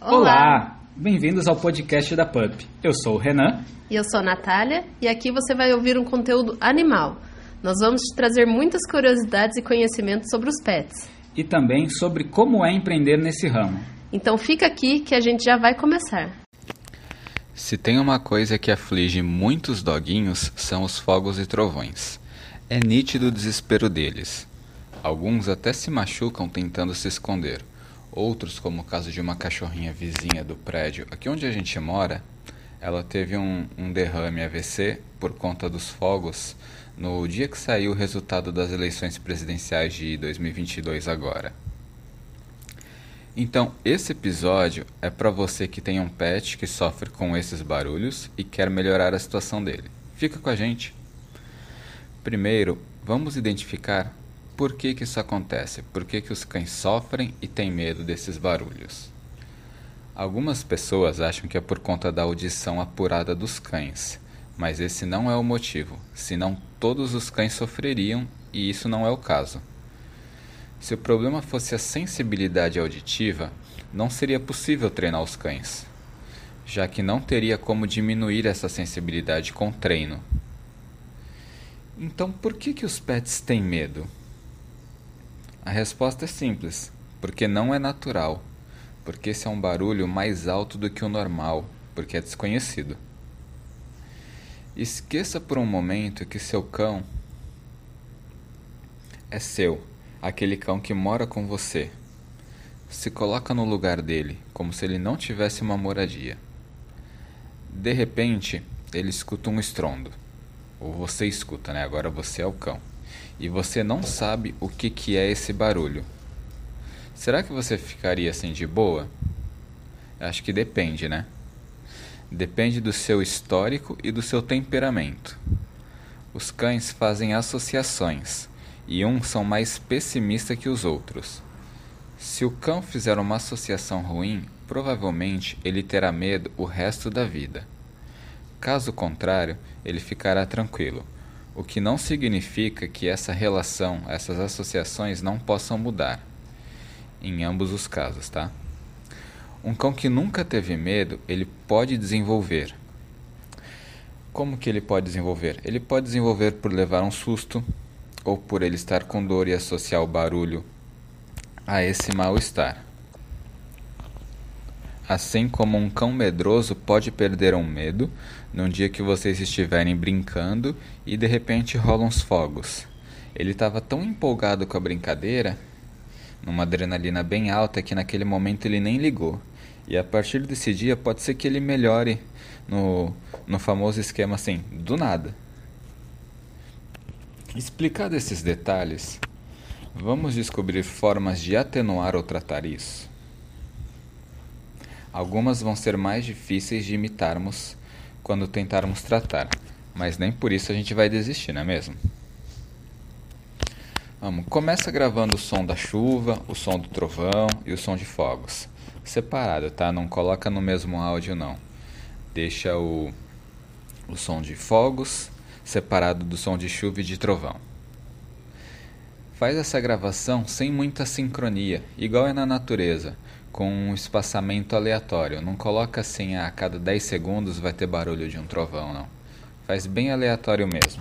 Olá! Bem-vindos ao podcast da PUP. Eu sou o Renan. E eu sou a Natália, e aqui você vai ouvir um conteúdo animal. Nós vamos te trazer muitas curiosidades e conhecimentos sobre os pets. E também sobre como é empreender nesse ramo. Então fica aqui que a gente já vai começar. Se tem uma coisa que aflige muitos doguinhos são os fogos e trovões. É nítido o desespero deles. Alguns até se machucam tentando se esconder. Outros, como o caso de uma cachorrinha vizinha do prédio aqui onde a gente mora, ela teve um, um derrame AVC por conta dos fogos no dia que saiu o resultado das eleições presidenciais de 2022 agora. Então, esse episódio é para você que tem um pet que sofre com esses barulhos e quer melhorar a situação dele. Fica com a gente. Primeiro, vamos identificar por que, que isso acontece, por que, que os cães sofrem e têm medo desses barulhos. Algumas pessoas acham que é por conta da audição apurada dos cães, mas esse não é o motivo, senão todos os cães sofreriam e isso não é o caso. Se o problema fosse a sensibilidade auditiva, não seria possível treinar os cães, já que não teria como diminuir essa sensibilidade com treino. Então, por que, que os pets têm medo? A resposta é simples: porque não é natural, porque esse é um barulho mais alto do que o normal, porque é desconhecido. Esqueça por um momento que seu cão é seu, aquele cão que mora com você. Se coloca no lugar dele, como se ele não tivesse uma moradia. De repente, ele escuta um estrondo. Ou você escuta, né? Agora você é o cão e você não sabe o que, que é esse barulho. Será que você ficaria assim de boa? Acho que depende, né? Depende do seu histórico e do seu temperamento. Os cães fazem associações e uns são mais pessimistas que os outros. Se o cão fizer uma associação ruim, provavelmente ele terá medo o resto da vida. Caso contrário, ele ficará tranquilo o que não significa que essa relação, essas associações não possam mudar. Em ambos os casos, tá? Um cão que nunca teve medo, ele pode desenvolver. Como que ele pode desenvolver? Ele pode desenvolver por levar um susto ou por ele estar com dor e associar o barulho a esse mal-estar. Assim como um cão medroso pode perder um medo num dia que vocês estiverem brincando e de repente rolam uns fogos. Ele estava tão empolgado com a brincadeira, numa adrenalina bem alta, que naquele momento ele nem ligou. E a partir desse dia pode ser que ele melhore no, no famoso esquema assim, do nada. Explicado esses detalhes, vamos descobrir formas de atenuar ou tratar isso. Algumas vão ser mais difíceis de imitarmos quando tentarmos tratar, mas nem por isso a gente vai desistir, não é mesmo? Vamos, começa gravando o som da chuva, o som do trovão e o som de fogos. Separado, tá? Não coloca no mesmo áudio não. Deixa o, o som de fogos separado do som de chuva e de trovão. Faz essa gravação sem muita sincronia, igual é na natureza com um espaçamento aleatório. Não coloca assim, ah, a cada 10 segundos vai ter barulho de um trovão, não. Faz bem aleatório mesmo.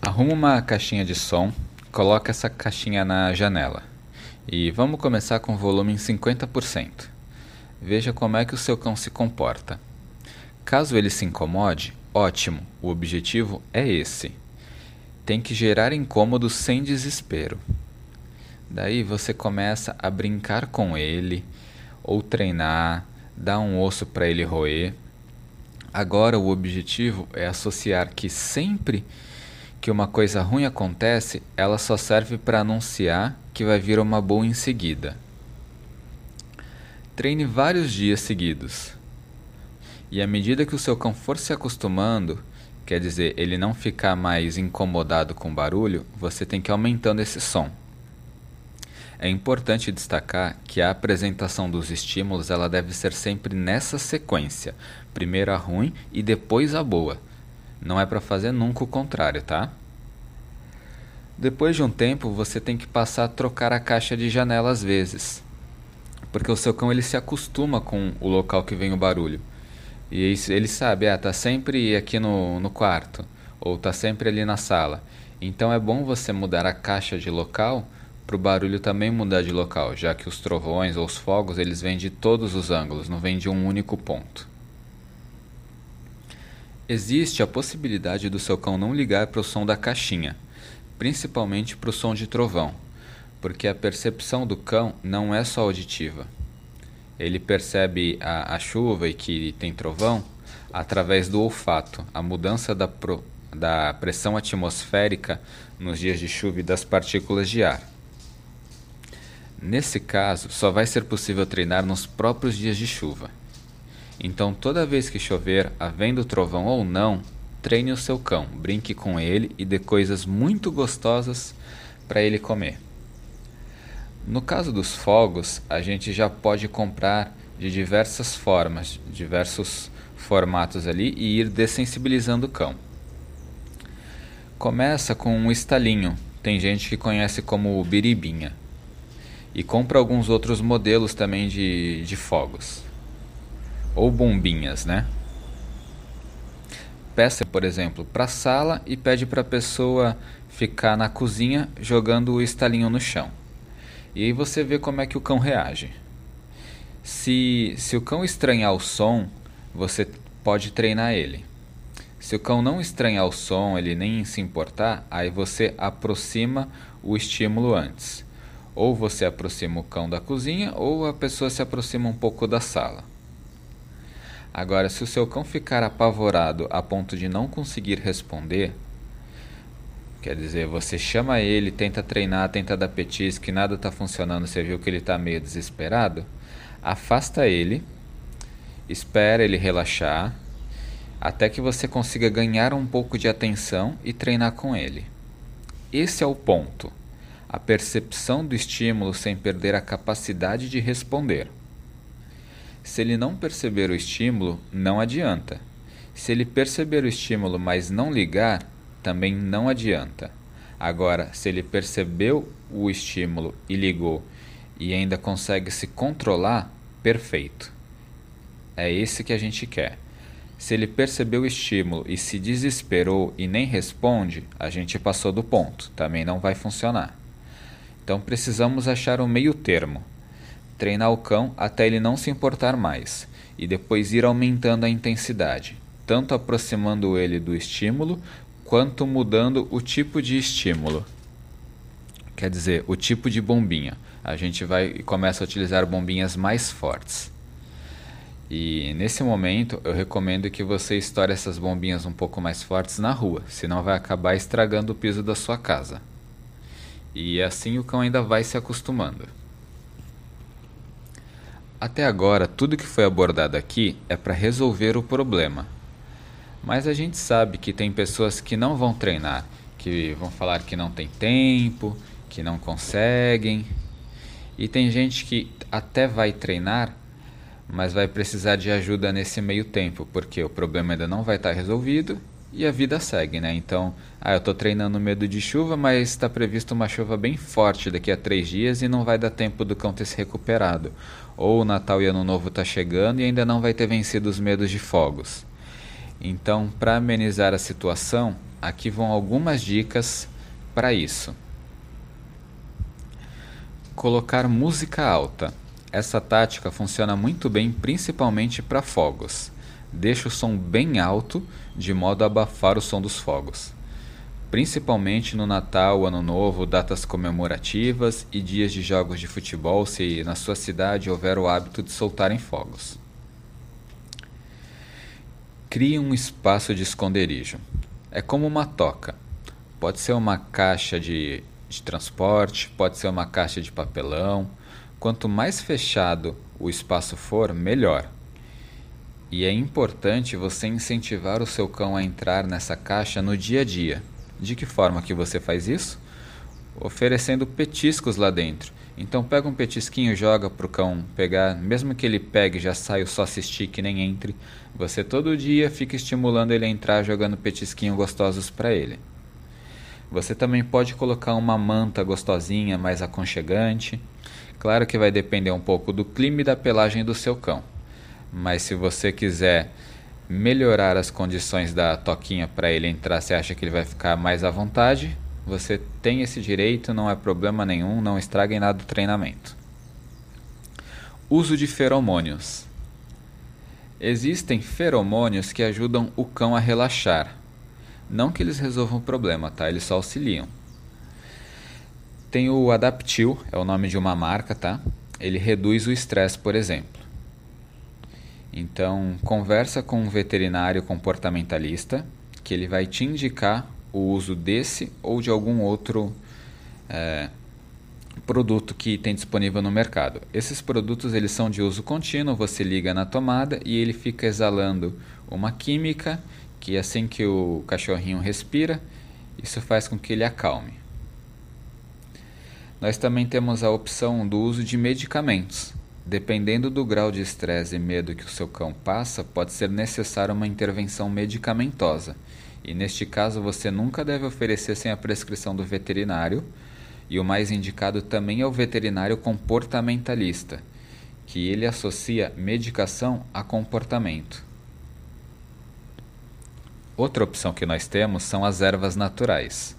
Arruma uma caixinha de som, coloca essa caixinha na janela. E vamos começar com volume em 50%. Veja como é que o seu cão se comporta. Caso ele se incomode, ótimo, o objetivo é esse. Tem que gerar incômodo sem desespero. Daí você começa a brincar com ele, ou treinar, dar um osso para ele roer. Agora o objetivo é associar que sempre que uma coisa ruim acontece, ela só serve para anunciar que vai vir uma boa em seguida. Treine vários dias seguidos. E à medida que o seu cão for se acostumando, quer dizer, ele não ficar mais incomodado com barulho, você tem que ir aumentando esse som. É importante destacar que a apresentação dos estímulos ela deve ser sempre nessa sequência, primeiro a ruim e depois a boa. Não é para fazer nunca o contrário, tá? Depois de um tempo, você tem que passar a trocar a caixa de janela às vezes. porque o seu cão ele se acostuma com o local que vem o barulho. E ele sabe, ah, tá sempre aqui no, no quarto, ou tá sempre ali na sala. Então é bom você mudar a caixa de local para o barulho também mudar de local, já que os trovões ou os fogos eles vêm de todos os ângulos, não vêm de um único ponto. Existe a possibilidade do seu cão não ligar para o som da caixinha, principalmente para o som de trovão, porque a percepção do cão não é só auditiva. Ele percebe a, a chuva e que tem trovão através do olfato, a mudança da, pro, da pressão atmosférica nos dias de chuva e das partículas de ar. Nesse caso, só vai ser possível treinar nos próprios dias de chuva. Então, toda vez que chover, havendo trovão ou não, treine o seu cão, brinque com ele e dê coisas muito gostosas para ele comer. No caso dos fogos, a gente já pode comprar de diversas formas, diversos formatos ali e ir dessensibilizando o cão. Começa com um estalinho, tem gente que conhece como biribinha e compra alguns outros modelos também de, de fogos. Ou bombinhas, né? Peça, por exemplo, para a sala e pede para a pessoa ficar na cozinha jogando o estalinho no chão. E aí você vê como é que o cão reage. Se, se o cão estranhar o som, você pode treinar ele. Se o cão não estranhar o som, ele nem se importar, aí você aproxima o estímulo antes. Ou você aproxima o cão da cozinha, ou a pessoa se aproxima um pouco da sala. Agora, se o seu cão ficar apavorado a ponto de não conseguir responder, quer dizer, você chama ele, tenta treinar, tenta dar petisco, e nada está funcionando, você viu que ele está meio desesperado, afasta ele, espera ele relaxar, até que você consiga ganhar um pouco de atenção e treinar com ele. Esse é o ponto a percepção do estímulo sem perder a capacidade de responder. Se ele não perceber o estímulo, não adianta. Se ele perceber o estímulo, mas não ligar, também não adianta. Agora, se ele percebeu o estímulo e ligou e ainda consegue se controlar, perfeito. É esse que a gente quer. Se ele percebeu o estímulo e se desesperou e nem responde, a gente passou do ponto, também não vai funcionar. Então precisamos achar um meio termo. Treinar o cão até ele não se importar mais e depois ir aumentando a intensidade, tanto aproximando ele do estímulo quanto mudando o tipo de estímulo. Quer dizer, o tipo de bombinha. A gente vai e começa a utilizar bombinhas mais fortes. E nesse momento eu recomendo que você estoure essas bombinhas um pouco mais fortes na rua, senão vai acabar estragando o piso da sua casa. E assim o cão ainda vai se acostumando. Até agora, tudo que foi abordado aqui é para resolver o problema. Mas a gente sabe que tem pessoas que não vão treinar, que vão falar que não tem tempo, que não conseguem. E tem gente que até vai treinar, mas vai precisar de ajuda nesse meio tempo, porque o problema ainda não vai estar resolvido e a vida segue, né? Então, ah, eu estou treinando medo de chuva, mas está previsto uma chuva bem forte daqui a três dias e não vai dar tempo do cão ter se recuperado. Ou o Natal e Ano Novo está chegando e ainda não vai ter vencido os medos de fogos. Então, para amenizar a situação, aqui vão algumas dicas para isso. Colocar música alta. Essa tática funciona muito bem principalmente para fogos. Deixa o som bem alto, de modo a abafar o som dos fogos. Principalmente no Natal, Ano Novo, datas comemorativas e dias de jogos de futebol, se na sua cidade houver o hábito de soltarem fogos. Crie um espaço de esconderijo. É como uma toca. Pode ser uma caixa de, de transporte, pode ser uma caixa de papelão. Quanto mais fechado o espaço for, melhor. E é importante você incentivar o seu cão a entrar nessa caixa no dia a dia. De que forma que você faz isso? Oferecendo petiscos lá dentro. Então pega um petisquinho, joga pro cão pegar, mesmo que ele pegue, já saia só assistir que nem entre. Você todo dia fica estimulando ele a entrar jogando petisquinhos gostosos para ele. Você também pode colocar uma manta gostosinha, mais aconchegante. Claro que vai depender um pouco do clima e da pelagem do seu cão. Mas se você quiser melhorar as condições da toquinha para ele entrar, você acha que ele vai ficar mais à vontade, você tem esse direito, não é problema nenhum, não estraguem nada do treinamento. Uso de feromônios. Existem feromônios que ajudam o cão a relaxar. Não que eles resolvam o problema, tá? Eles só auxiliam. Tem o Adaptil, é o nome de uma marca, tá? Ele reduz o estresse, por exemplo. Então, conversa com um veterinário comportamentalista, que ele vai te indicar o uso desse ou de algum outro é, produto que tem disponível no mercado. Esses produtos eles são de uso contínuo, você liga na tomada e ele fica exalando uma química que assim que o cachorrinho respira, isso faz com que ele acalme. Nós também temos a opção do uso de medicamentos. Dependendo do grau de estresse e medo que o seu cão passa, pode ser necessária uma intervenção medicamentosa. E neste caso, você nunca deve oferecer sem a prescrição do veterinário. E o mais indicado também é o veterinário comportamentalista, que ele associa medicação a comportamento. Outra opção que nós temos são as ervas naturais.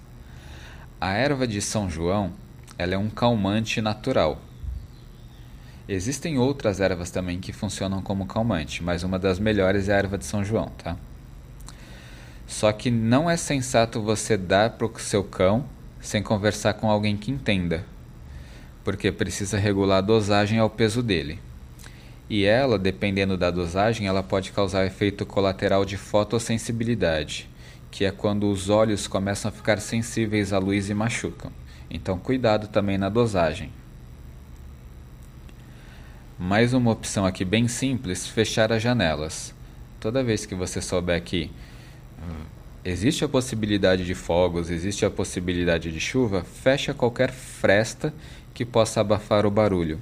A erva de São João ela é um calmante natural. Existem outras ervas também que funcionam como calmante, mas uma das melhores é a erva de São João, tá? Só que não é sensato você dar para o seu cão sem conversar com alguém que entenda, porque precisa regular a dosagem ao peso dele. E ela, dependendo da dosagem, ela pode causar efeito colateral de fotossensibilidade, que é quando os olhos começam a ficar sensíveis à luz e machucam. Então, cuidado também na dosagem. Mais uma opção aqui bem simples: fechar as janelas. Toda vez que você souber que hum, existe a possibilidade de fogos, existe a possibilidade de chuva, fecha qualquer fresta que possa abafar o barulho.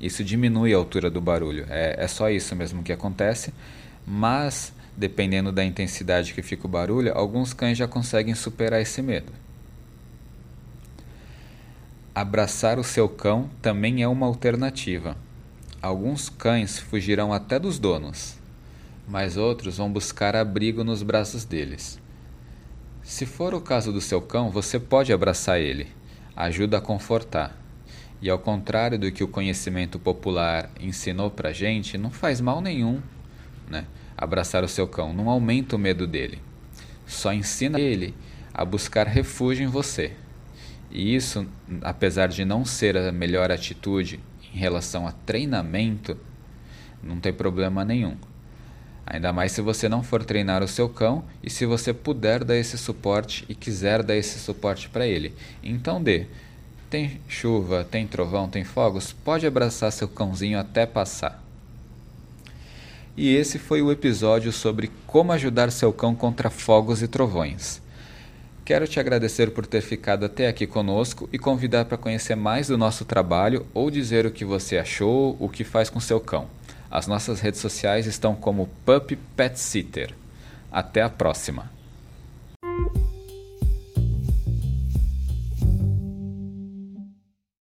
Isso diminui a altura do barulho. É, é só isso mesmo que acontece, mas dependendo da intensidade que fica o barulho, alguns cães já conseguem superar esse medo. Abraçar o seu cão também é uma alternativa. Alguns cães fugirão até dos donos, mas outros vão buscar abrigo nos braços deles. Se for o caso do seu cão, você pode abraçar ele, ajuda a confortar. E ao contrário do que o conhecimento popular ensinou pra gente, não faz mal nenhum, né? Abraçar o seu cão não aumenta o medo dele. Só ensina ele a buscar refúgio em você. E isso, apesar de não ser a melhor atitude em relação a treinamento, não tem problema nenhum. Ainda mais se você não for treinar o seu cão e se você puder dar esse suporte e quiser dar esse suporte para ele. Então dê. Tem chuva, tem trovão, tem fogos, pode abraçar seu cãozinho até passar. E esse foi o episódio sobre como ajudar seu cão contra fogos e trovões. Quero te agradecer por ter ficado até aqui conosco e convidar para conhecer mais do nosso trabalho ou dizer o que você achou, o que faz com seu cão. As nossas redes sociais estão como Pup Pet Sitter. Até a próxima!